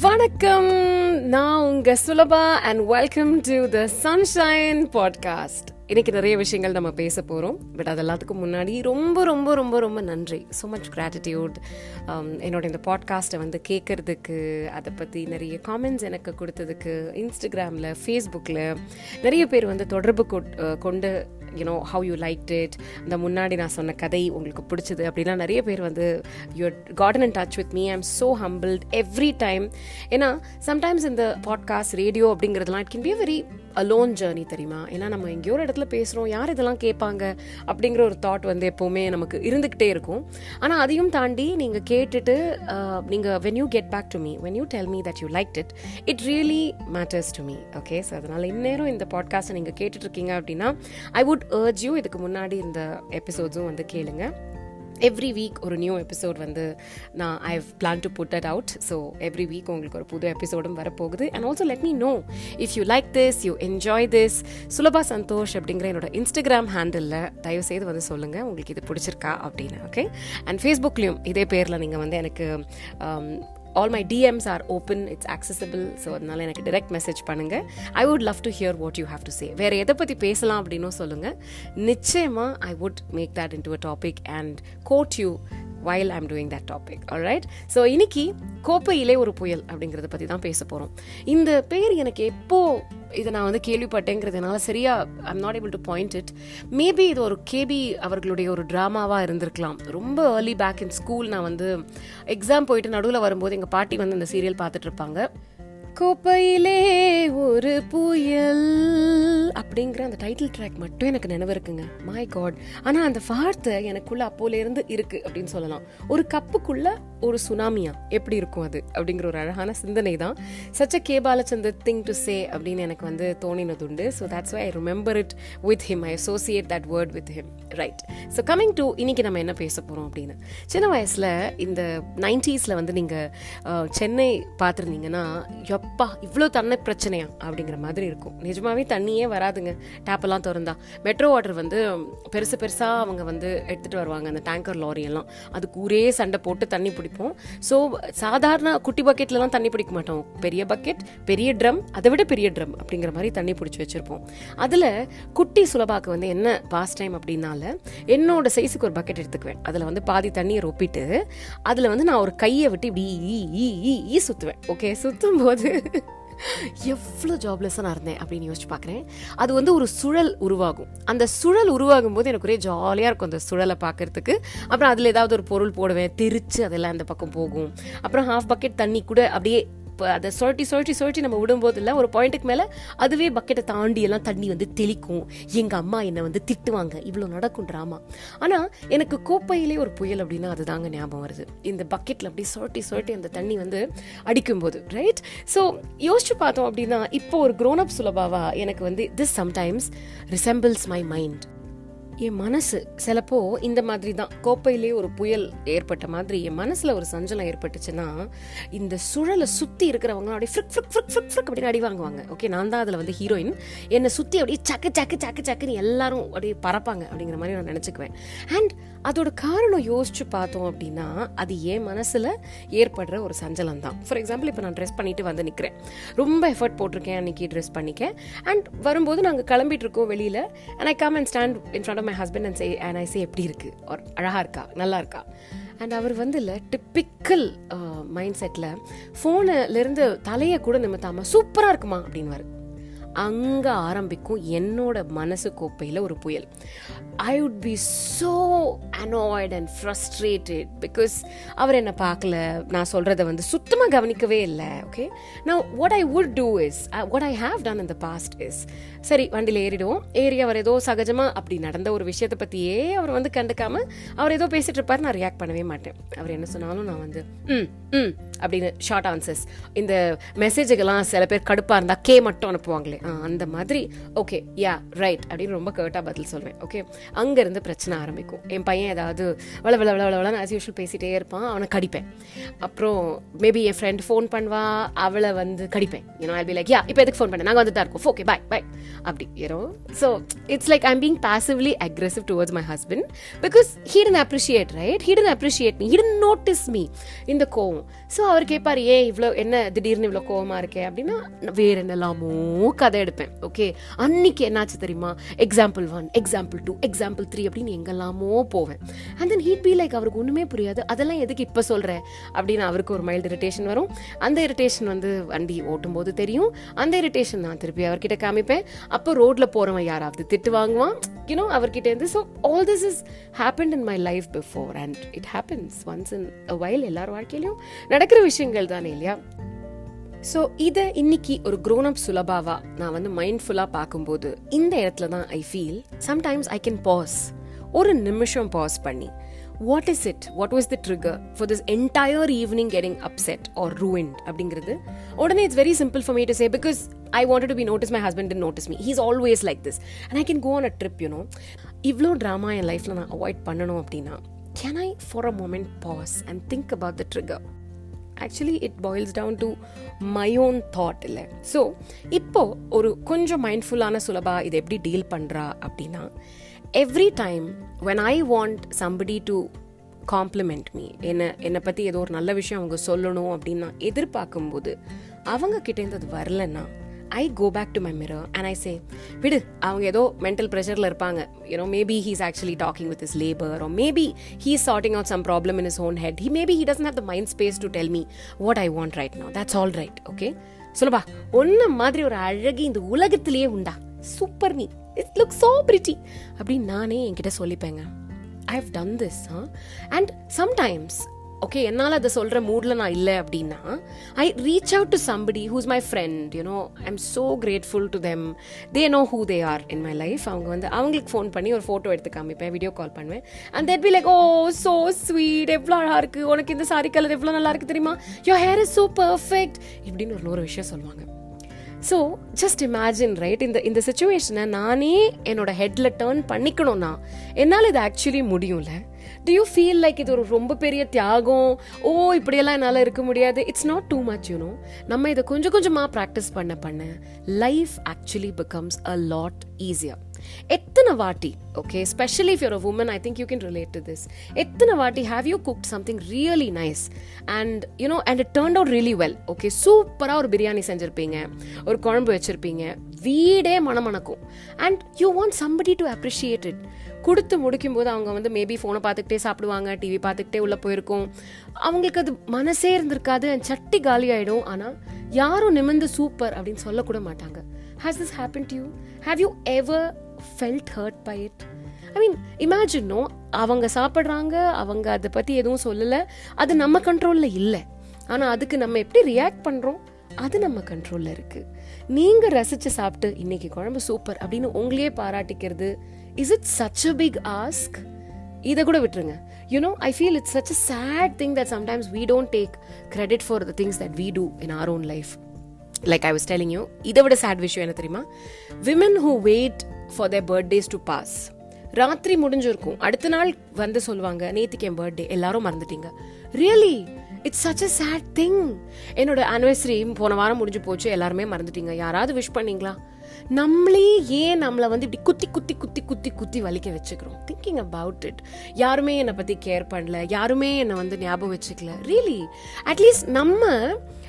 வணக்கம். நான் உங்க Sulabha and welcome to the sunshine podcast இன்னைக்கு நிறைய விஷயங்கள் நம்ம பேச போகிறோம் பட் அது எல்லாத்துக்கும் முன்னாடி ரொம்ப ரொம்ப ரொம்ப ரொம்ப நன்றி. ஸோ மச் கிராட்டிடியூட் என்னோட இந்த பாட்காஸ்ட்டை வந்து கேட்குறதுக்கு அதை பற்றி நிறைய காமெண்ட்ஸ் எனக்கு கொடுத்ததுக்கு இன்ஸ்டாகிராமில் ஃபேஸ்புக்கில் நிறைய பேர் வந்து தொடர்பு கொட்- கொண்டு you know how you like it இந்த முன்னாடி நான் சொன்ன கதை உங்களுக்கு பிடிச்சது அப்படிலாம் நிறைய பேர் வந்து you gotten and touch with me I'm so humbled every time ஏன்னா சம்டைம்ஸ் இந்த பாட்காஸ்ட் ரேடியோ அப்படிங்கிறதுலாம் it can be very alone journey தெரியுமா? ஏன்னா நம்ம எங்கேயோ ஒரு இடத்துல பேசுகிறோம் யார் இதெல்லாம் கேட்பாங்க அப்படிங்கிற ஒரு தாட் வந்து எப்போவுமே நமக்கு இருந்துக்கிட்டே இருக்கும். ஆனால் அதையும் தாண்டி நீங்கள் கேட்டுட்டு நீங்கள் when you get back to me when you tell me that you like it it really matters to me okay so அதனால் இந்நேரம் இந்த பாட்காஸ்ட்டை நீங்கள் கேட்டுட்ருக்கீங்க அப்படின்னா ஐ வுட் ஏர்ஜ் யூ இதுக்கு முன்னாடி இந்த எபிசோட்ஸும் வந்து கேளுங்க. எவ்ரி வீக் ஒரு நியூ எபிசோட் வந்து நான் I have plan to put at out so every week உங்களுக்கு ஒரு புது எபிசோடும் வரப்போகுது. And also let me know if you like this you enjoy this Sulabha Santhosh அப்படிங்கிற என்னோட இன்ஸ்டாகிராம் ஹேண்டிலில் தயவுசெய்து வந்து சொல்லுங்கள் உங்களுக்கு இது பிடிச்சிருக்கா அப்படின்னு ஓகே அண்ட் ஃபேஸ்புக்லேயும் இதே பேரில் நீங்கள் வந்து எனக்கு um, all my DMs are open it's accessible so அதனால எனக்கு டிரெக்ட் மெசேஜ் பண்ணுங்க. I would love to hear what you have to say வேற எதை பற்றி பேசலாம் அப்படின்னும் சொல்லுங்க. நிச்சயமா I would make that into a topic and quote you while I'm doing that topic alright so இன்னைக்கு கோப்பையிலே ஒரு புயல் அப்படிங்கிறத பற்றி தான் பேச போகிறோம் இந்த பேர் எனக்கு எப்போ இதை நான் வந்து கேள்விப்பட்டேங்கிறதுனால சரியா I'm not able to point it maybe இது ஒரு கேபி அவர்களுடைய ஒரு ட்ராமாவாக இருந்திருக்கலாம். ரொம்ப ஏர்லி பேக் இன் ஸ்கூல் நான் வந்து எக்ஸாம் போயிட்டு நடுவில் வரும்போது எங்கள் பாட்டி வந்து இந்த சீரியல் பார்த்துட்டு இருப்பாங்க. கோப்பையிலே ஒரு புயல். அப்படிங்கிற அந்த டைட்டில் ட்ராக் மட்டும் எனக்கு நினைவு இருக்குங்க. மை காட் ஆனால் அந்த வார்த்தை எனக்குள்ள அப்போலேருந்து இருக்கு அப்படின்னு சொல்லலாம். ஒரு கப்புக்குள்ள ஒரு சுனாமியா? எப்படி இருக்கும் அது? அப்படிங்கிற ஒரு அழகான சிந்தனை தான். Such a K Balachander thing to say அப்படின்னு எனக்கு வந்து தோணினது உண்டு so that's why I remember it with him I associate that word with him right so coming to இன்னைக்கு நம்ம என்ன பேச போகிறோம் அப்படின்னு. சின்ன வயசில் இந்த நைன்டிஸில் வந்து நீங்கள் சென்னை பார்த்துருந்தீங்கன்னா அப்பா இவ்வளோ தண்ணி பிரச்சனையா? அப்படிங்கிற மாதிரி இருக்கும். நிஜமாவே தண்ணியே வராதுங்க. டேப்பெல்லாம் திறந்தா. மெட்ரோ வாட்டர் வந்து பெருசு பெருசாக அவங்க வந்து எடுத்துகிட்டு வருவாங்க அந்த டேங்கர் லாரி எல்லாம். அதுக்கு ஊரே சண்டை போட்டு தண்ணி பிடிப்போம். ஸோ சாதாரண குட்டி பக்கெட்லலாம் தண்ணி பிடிக்க மாட்டோம். பெரிய பக்கெட் பெரிய ட்ரம் அதை விட பெரிய ட்ரம் அப்படிங்கிற மாதிரி தண்ணி பிடிச்சி வச்சுருப்போம். அதில் குட்டி சுலபாக்கு வந்து என்ன பாஸ்ட் டைம் அப்படின்னால என்னோட சைஸுக்கு ஒரு பக்கெட் எடுத்துக்குவேன். அதில் வந்து பாதி தண்ணியை ரொப்பிட்டு அதில் வந்து நான் ஒரு கையை விட்டு இப்படி ஈ ஈ ஈ சுற்றுவேன் ஓகே சுற்றும் போது எவ்வளோ ஜாப்லெஸ்ஸாக நான் இருந்தேன் அப்படின்னு யோசிச்சு பார்க்குறேன் அது வந்து ஒரு சுழல் உருவாகும். அந்த சுழல் உருவாகும் போது எனக்கு ஒரே ஜாலியாக இருக்கும் அந்த சுழலை பார்க்கறதுக்கு அப்புறம் அதில் ஏதாவது ஒரு பொருள் போடுவேன் தெரிச்சு அதெல்லாம் அந்த பக்கம் போகும். அப்புறம் ஹாஃப் பக்கெட் தண்ணி கூட அப்படியே அதை சுழட்டி சுழட்டி சுழட்டி நம்ம விடும்போது இல்லை ஒரு பாயிண்ட்டுக்கு மேலே அதுவே பக்கெட்டை தாண்டி எல்லாம் தண்ணி வந்து தெளிக்கும். எங்கள் அம்மா என்னை வந்து திட்டுவாங்க. இவ்வளோ நடக்கும் ட்ராமா ஆனால் எனக்கு கோப்பையிலே ஒரு புயல் அப்படின்னா அதுதாங்க ஞாபகம் வருது. இந்த பக்கெட்டில் அப்படியே சுழட்டி சுழட்டி அந்த தண்ணி வந்து அடிக்கும்போது ரைட் ஸோ யோசிச்சு பார்த்தோம் அப்படின்னா இப்போ ஒரு க்ரோனப் up சுலபாவா எனக்கு வந்து this sometimes resembles my mind என் மனசு சிலப்போ இந்த மாதிரி தான் கோப்பையிலே ஒரு புயல் ஏற்பட்ட மாதிரி என் மனசில் ஒரு சஞ்சலம் ஏற்பட்டுச்சுன்னா இந்த சுழலை சுற்றி இருக்கிறவங்க அப்படியே ஃப்ரிக் ஃப்ரிக் ஃப்ரிக் ஃப்ரிக் ஃப்ரிக் அப்படின்னு அடி வாங்குவாங்க. ஓகே நான் தான் அதில் வந்து ஹீரோயின். என்னை சுற்றி அப்படியே சக்கு சக்கு சக்கு சக்குன்னு எல்லாரும் அப்படியே பறப்பாங்க அப்படிங்கிற மாதிரி நான் நினச்சிக்குவேன். அண்ட் அதோட காரணம் யோசிச்சு பார்த்தோம் அப்படின்னா அது என் மனசில் ஏற்படுற ஒரு சஞ்சலம் தான். ஃபார் எக்ஸாம்பிள் இப்போ நான் ட்ரெஸ் பண்ணிட்டு வந்து நிற்கிறேன் ரொம்ப எஃபர்ட் போட்டிருக்கேன் அன்னைக்கு ட்ரெஸ் பண்ணிக்க. அண்ட் வரும்போது நாங்கள் கிளம்பிட்டு இருக்கோம் வெளியில். And I come and stand in front my husband and say and I say எப்படி இருக்கு? ஒரு அழகாக இருக்கா? நல்லா இருக்கா? அண்ட் அவர் வந்து இல்லை டிப்பிக்கல் மைண்ட் செட்டில் ஃபோனிலேருந்து தலையை கூட நிமித்தாம சூப்பராக இருக்குமா? அப்படின்னு அங்கே ஆரம்பிக்கும் என்னோட மனசு கோப்பையில் ஒரு புயல். I would be so annoyed and frustrated because அவர் என்னை பார்க்கல. நான் சொல்கிறத வந்து சுத்தமாக கவனிக்கவே இல்லை ஓகே நான் what I would do is what I have done in the past is சரி வண்டியில் ஏறிடுவோம். ஏறி அவர் ஏதோ சகஜமாக அப்படி நடந்த ஒரு விஷயத்தை பற்றியே அவர் வந்து கண்டுக்காம அவர் ஏதோ பேசிட்டு இருப்பார். நான் ரியாக்ட் பண்ணவே மாட்டேன். அவர் என்ன சொன்னாலும் நான் வந்து ம் ம் அப்படின்னு ஷார்ட் ஆன்சர்ஸ் இந்த மெசேஜுக்கெல்லாம் சில பேர் கடுப்பாக இருந்தால் கே மட்டும் அனுப்புவாங்களே அந்த மாதிரி ஓகே யா ரைட் அப்படின்னு ரொம்ப கேர்ட்டாக பதில் சொல்வேன் ஓகே அங்கேருந்து பிரச்சனை ஆரம்பிக்கும். என் பையன் ஏதாவது வள வள வள வளன்னு ஆஸ் யூஷுவல் பேசிகிட்டே இருப்பான் அவனை கடிப்பேன். அப்புறம் மேபி என் ஃப்ரெண்ட் ஃபோன் பண்ணுவா அவளை வந்து கடிப்பேன். You know I be like ya இப்போ எதுக்கு ஃபோன் பண்ணேன் நாங்கள் வந்துட்டு தான் இருக்கோம். ஓகே பாய் பாய் அப்படி you know so it's like I'm being passively aggressive towards my husband because he didn't appreciate right he didn't appreciate me he didn't notice me இந்த கோவம். ஸோ அவர் கேட்பார் ஏன் இவ்வளோ என்ன திடீர்னு இவ்வளோ கோவமாக இருக்கே? அப்படின்னா வேற என்னெல்லாமோ கதை. எடுப்பேன் ஓகே அன்னைக்கு என்னாச்சு தெரியுமா? Example one example two example three அப்படின்னு எங்கெல்லாமோ போவேன். And then he'd be like அவருக்கு ஒன்றுமே புரியாது. அதெல்லாம் எதுக்கு இப்போ சொல்கிறேன் அப்படின்னு அவருக்கு ஒரு மைல்டு இரிட்டேஷன் வரும். அந்த இரிட்டேஷன் வந்து வண்டி ஓட்டும் போது தெரியும். அந்த இரிட்டேஷன் நான் திருப்பி அவர்கிட்ட காமிப்பேன். அப்போ ரோட்ல போறவன் யாராவது திட்டு வாங்குவான். யூனோ அவர்கிட்ட இருந்து so all this is happen in my life before and it happens once in while எல்லார் வாழ்க்கையிலையும் நடக்கிற விஷயங்கள் தானே இல்லையா? ஸோ இதை இன்னைக்கு ஒரு க்ரோன் அப் சுலபாவா நான் வந்து மைண்ட்ஃபுல்லாக பார்க்கும்போது இந்த இடத்துல தான் I feel sometimes I can pause ஒரு நிமிஷம் பாஸ் பண்ணி what is it what was the trigger for this entire evening getting upset or ruined அப்படிங்கிறது உடனே it's very simple for me to say because I want to be notice my husband notice me he's always like this and I can go on a trip you know இவ்வளோ drama என் லைஃப்பில் நான் avoid பண்ணணும் அப்படின்னா can I for a moment pause and think about the trigger actually it boils down to my own thought இல்லை. So இப்போ ஒரு கொஞ்சம் மைண்ட்ஃபுல்லான சுலபா இதை எப்படி டீல் பண்ணுறா அப்படின்னா every time when I want somebody to compliment me என்ன என்னை பற்றி ஏதோ ஒரு நல்ல விஷயம் அவங்க சொல்லணும் அப்படின்னு நான் எதிர்பார்க்கும்போது அவங்க கிட்டேருந்து அது வரலன்னா I go back to my mirror and I say விடு அவங்க ஏதோ மென்டல் ப்ரெஷரில் இருப்பாங்க. You know maybe he's actually talking with his labour oh maybe he is sorting out some problem in his own head he maybe he doesn't have the mind space to tell me what I want right no that's all right okay சொல்லுப்பா. ஒன்ன மாதிரி ஒரு அழகி இந்த உலகத்திலேயே உண்டா? Super நீ it's look so pretty அப்படின்னு நானே என்கிட்ட சொல்லிப்பேங்க. I have done this and sometimes okay என்னால் அதை சொல்கிற மூடில் நான் இல்லை அப்படின்னா I reach out to somebody who's my friend you know I am so grateful to them they know who they are in my life அவங்க வந்து அவங்களுக்கு ஃபோன் பண்ணி ஒரு ஃபோட்டோ எடுத்து காமிப்பேன் வீடியோ கால் பண்ணுவேன். And they'd be like oh so sweet எவ்வளோ அழகாக இருக்குது உனக்கு இந்த சாரி கலர் எவ்வளோ நல்லா இருக்குது தெரியுமா? Your hair is so perfect இப்படின்னு ஒரு நூறு விஷயம் சொல்லுவாங்க. ஸோ ஜஸ்ட் இமேஜின் ரைட் இந்த இந்த சுச்சுவேஷனை நானே என்னோட ஹெட்டில் டேர்ன் பண்ணிக்கணும்னா என்னால் இது ஆக்சுவலி முடியும்ல? டு யூ ஃபீல் லைக் இது ஒரு ரொம்ப பெரிய தியாகம்? ஓ இப்படியெல்லாம் என்னால் இருக்க முடியாது. It's not too much you know நம்ம இதை கொஞ்சம் கொஞ்சமாக ப்ராக்டிஸ் பண்ண பண்ண life actually becomes a lot ஈஸியாக எத்தனை வாட்டி okay specially if you're a woman I think you can relate to this எத்தனை வாட்டி have you cook something really nice and you know and it turn out really well okay சூப்பராக ஒரு பிரியாணி செஞ்சுருப்பீங்க ஒரு குழம்பு வச்சுருப்பீங்க வீடே மனமணக்கும். And you want somebody to appreciate it கொடுத்து முடிக்கும் போது அவங்க வந்து மேபி ஃபோனை பார்த்துக்கிட்டே சாப்பிடுவாங்க டிவி பார்த்துக்கிட்டே உள்ளே போயிருக்கும். அவங்களுக்கு அது மனசே இருந்திருக்காது சட்டி காலி ஆகிடும் ஆனால் யாரும் நிமிர்ந்து சூப்பர் அப்படின்னு சொல்லக்கூட மாட்டாங்க. Has this happen to you have you ever felt hurt by it I mean imagine அவங்க சாப்பிட்றாங்க அவங்க அதை பற்றி எதுவும் சொல்லலை. அது நம்ம கண்ட்ரோலில் இல்லை. ஆனால் அதுக்கு நம்ம எப்படி ரியாக்ட் பண்ணுறோம் அது நம்ம கண்ட்ரோலில் இருக்குது நீங்கள் ரசித்து சாப்பிட்டு இன்னைக்கு குழம்பு சூப்பர் அப்படின்னு உங்களையே பாராட்டிக்கிறது is it such a big ask இதை கூட விட்டுருங்க. You know I feel it's such a sad thing that sometimes we don't take credit for the things that we do in our own life like I was telling you இதை விட sad விஷயம் என்ன தெரியுமா? Women who wait for their birthdays to pass ராத்திரி முடிஞ்சிருக்கும். அடுத்த நாள் வந்து சொல்லுவாங்க நேத்திக்கு என் பர்த்டே எல்லாரும் மறந்துட்டீங்க. Really it's such a sad thing என்னோட ஆனிவர்சரி போன வாரம் முடிஞ்சு போச்சு. எல்லாருமே மறந்துட்டீங்க. யாராவது விஷ் பண்ணீங்களா? நம்மளே ஏன் நம்மளை வந்து இப்படி குத்தி குத்தி குத்தி குத்தி குத்தி வலிக்க வச்சுக்கிறோம்? திங்கிங் அபவுட் இட் யாருமே என்னை பற்றி கேர் பண்ணல. யாருமே என்னை வந்து ஞாபகம் வச்சுக்கல. ரியலி அட்லீஸ்ட் நம்ம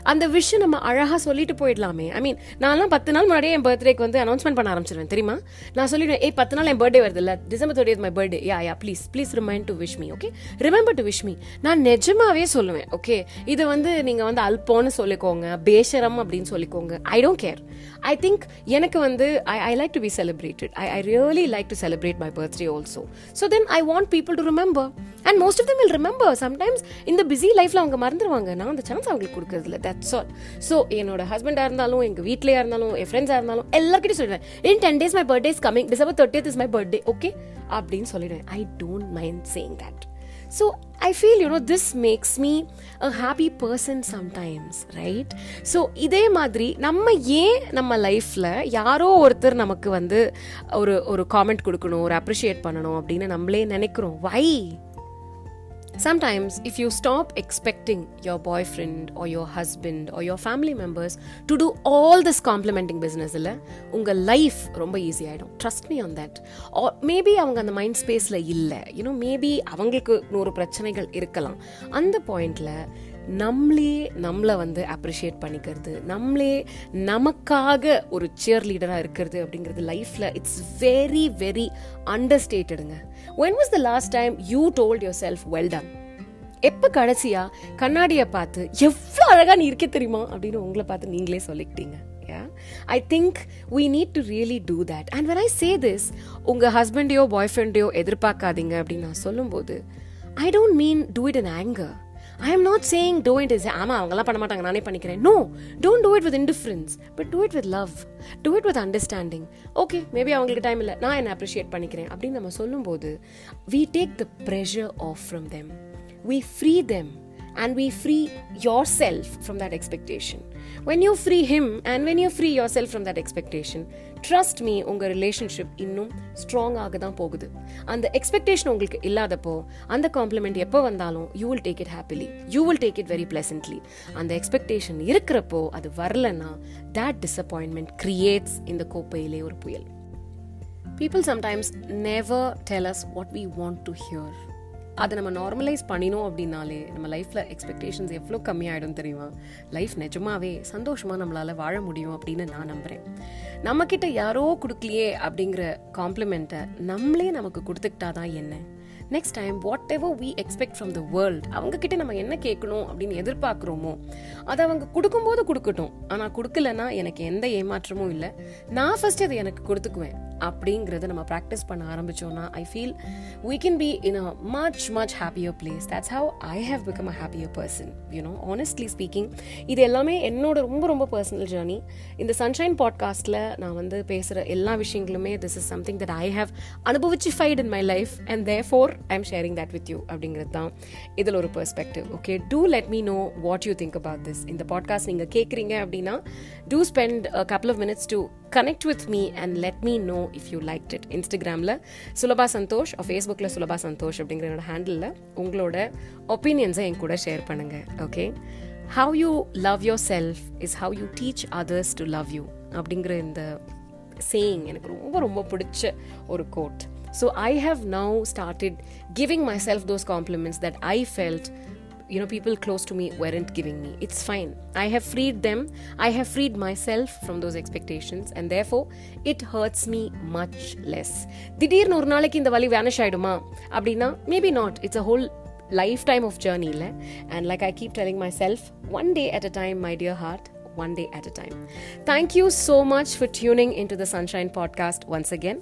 அந்த விஷயம் நம்ம அழகாக சொல்லிட்டு போயிடலாமே. ஐ மீன் நான்லாம் பத்து நாள் முன்னாடியே என் பர்த்டேக்கு வந்து அனௌன்ஸ்மெண்ட் பண்ண ஆரம்பிச்சிருவேன் தெரியுமா? நான் சொல்லிடுவேன் ஏ பத்து நாள் என் பர்த்டே வருது இல்லை December thirty my birthday ya ya please please remind to wish me okay remember to wish me நான் நிஜமாவே சொல்லுவேன் ஓகே இது வந்து நீங்கள் வந்து அல்போன்னு சொல்லிக்கோங்க பேஷரம் அப்படின்னு சொல்லிக்கோங்க. I don't care I think எனக்கு வந்து I I like to be celebrated I I really like to celebrate my birthday also so then I want people to remember and most of them will remember sometimes இந்த busy லைஃப்ல அவங்க மறந்துடுவாங்க நான் அந்த chance அவங்களுக்கு கொடுக்கறதில்ல. That's all so என்னோட ஹஸ்பண்டாக இருந்தாலும் எங்கள் வீட்லையா இருந்தாலும் என் ஃப்ரெண்ட்ஸாக இருந்தாலும் எல்லாருக்கிட்டையும் சொல்லிடுவேன். In ten days my birthday is coming December thirtieth is my birthday okay அப்படின்னு சொல்லிடுவேன். I don't mind saying that so I feel you know this makes me a happy person sometimes right so இதே மாதிரி நம்ம ஏன் நம்ம லைஃப்பில் யாரோ ஒருத்தர் நமக்கு வந்து ஒரு ஒரு காமெண்ட் கொடுக்கணும் ஒரு அப்ரிஷியேட் பண்ணணும் அப்படின்னு நம்மளே நினைக்கிறோம். Why Sometimes, if you stop expecting your boyfriend or your husband or your family members to do all this complimenting business, இல்ல உங்க லைஃப் ரொம்ப ஈஸி ஆயிடும் trust me on that or maybe அவங்க அந்த மைண்ட் ஸ்பேஸ்ல இல்லை யூனோ மேபி அவங்களுக்கு நூறு பிரச்சனைகள் இருக்கலாம் அந்த பாயிண்ட்ல நம்மளே நம்மளை வந்து அப்ரிஷியேட் பண்ணிக்கிறது. நம்மளே நமக்காக ஒரு சியர் லீடராக இருக்கிறது அப்படிங்கிறது லைஃப்பில் it's very very அண்டர்ஸ்டேட்டடுங்க when was the last time you told yourself well done எப்போ கடைசியா கண்ணாடியை பார்த்து எவ்வளோ அழகாக நீ இருக்கே தெரியுமா? அப்படின்னு உங்களை பார்த்து நீங்களே சொல்லிக்கிட்டீங்க. I think we need to really do that and when I say this உங்கள் ஹஸ்பண்டையோ பாய் ஃப்ரெண்டையோ எதிர்பார்க்காதீங்க அப்படின்னு நான் சொல்லும்போது I don't mean do it in anger I am not saying do it is ஆமா அவங்கெல்லாம் பண்ண மாட்டாங்க நானே பண்ணிக்கிறேன். No don't do it with indifference but do it with love do it with understanding okay maybe அவங்களுக்கு time இல்லை நான் என்ன அப்ரிஷியேட் பண்ணிக்கிறேன் அப்படின்னு நம்ம சொல்லும்போது we take the pressure off from them we free them and we free yourself from that expectation. When you free him and when you free yourself from that expectation, trust me உங்கள் relationship இன்னும் ஸ்ட்ராங்காக தான் போகுது. அந்த expectation உங்களுக்கு இல்லாதப்போ அந்த compliment எப்போ வந்தாலும் you will take it happily you will take it very pleasantly அந்த எக்ஸ்பெக்டேஷன் இருக்கிறப்போ அது வரலன்னா தேட் டிசப்பாயின்மெண்ட் கிரியேட்ஸ் இந்த கோப்பையிலே ஒரு புயல். People sometimes never tell us what we want to hear அதை நம்ம நார்மலைஸ் பண்ணினோம் அப்படின்னாலே நம்ம லைஃப்பில் எக்ஸ்பெக்டேஷன்ஸ் எவ்வளோ கம்மியாயிடும் தெரியுமா? லைஃப் நிஜமாவே சந்தோஷமாக நம்மளால் வாழ முடியும் அப்படின்னு நான் நம்புகிறேன் நம்மக்கிட்ட யாரோ கொடுக்கலையே அப்படிங்கிற காம்ப்ளிமெண்ட்டை நம்மளே நமக்கு கொடுத்துக்கிட்டா தான் என்ன? Next time whatever we expect from the world அவங்கக்கிட்ட நம்ம என்ன கேட்கணும் அப்படின்னு எதிர்பார்க்குறோமோ அதை அவங்க கொடுக்கும்போது கொடுக்கட்டும். ஆனால் கொடுக்கலன்னா எனக்கு எந்த ஏமாற்றமும் இல்லை. நான் ஃபஸ்ட்டு அதை எனக்கு கொடுத்துக்குவேன். அப்படிங்கிறத நம்ம ப்ராக்டிஸ் பண்ண ஆரம்பிச்சோம்னா I feel we can be in a much much happier place that's how I have become a happier person you know honestly speaking இது எல்லாமே என்னோட ரொம்ப ரொம்ப பர்சனல் ஜேர்னி இந்த சன்ஷைன் பாட்காஸ்ட்டில் நான் வந்து பேசுகிற எல்லா விஷயங்களுமே this is something that I have அனுபவிச்சிஃபைட் in my life and therefore I am sharing that with you அப்படிங்கிறது தான் இதில் ஒரு perspective okay do let me know what you think about this இந்த பாட்காஸ்ட் நீங்கள் கேட்குறீங்க அப்படின்னா do spend couple of minutes to connect with me and let me know if you like it இன்ஸ்டாகிராமில் சுலபா சந்தோஷ் ஃபேஸ்புக்கில் சுலபா சந்தோஷ் அப்படிங்கிற என்னோட ஹேண்டிலில் உங்களோட ஒப்பீனியன்ஸை என் கூட ஷேர் பண்ணுங்கள் okay how you love yourself is how you teach others to love you அப்படிங்கிற இந்த saying எனக்கு ரொம்ப ரொம்ப பிடிச்ச ஒரு quote so I have now started giving myself those compliments that I felt you know people close to me weren't giving me it's fine i have freed them i have freed myself from those expectations and therefore it hurts me much less திடீர்னு ஒரு நாளைக்கு இந்த வலி vanish ஆயிடுமா அப்படின்னா maybe not it's a whole lifetime of journey இல்லை and like I keep telling myself one day at a time my dear heart one day at a time. Thank you so much for tuning into the Sunshine Podcast once again.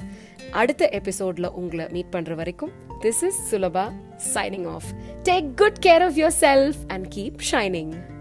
அடுத்த எபிசோடில் உங்களை meet பண்ணுற வரைக்கும் This is Sulabha signing off. Take good care of yourself and keep shining.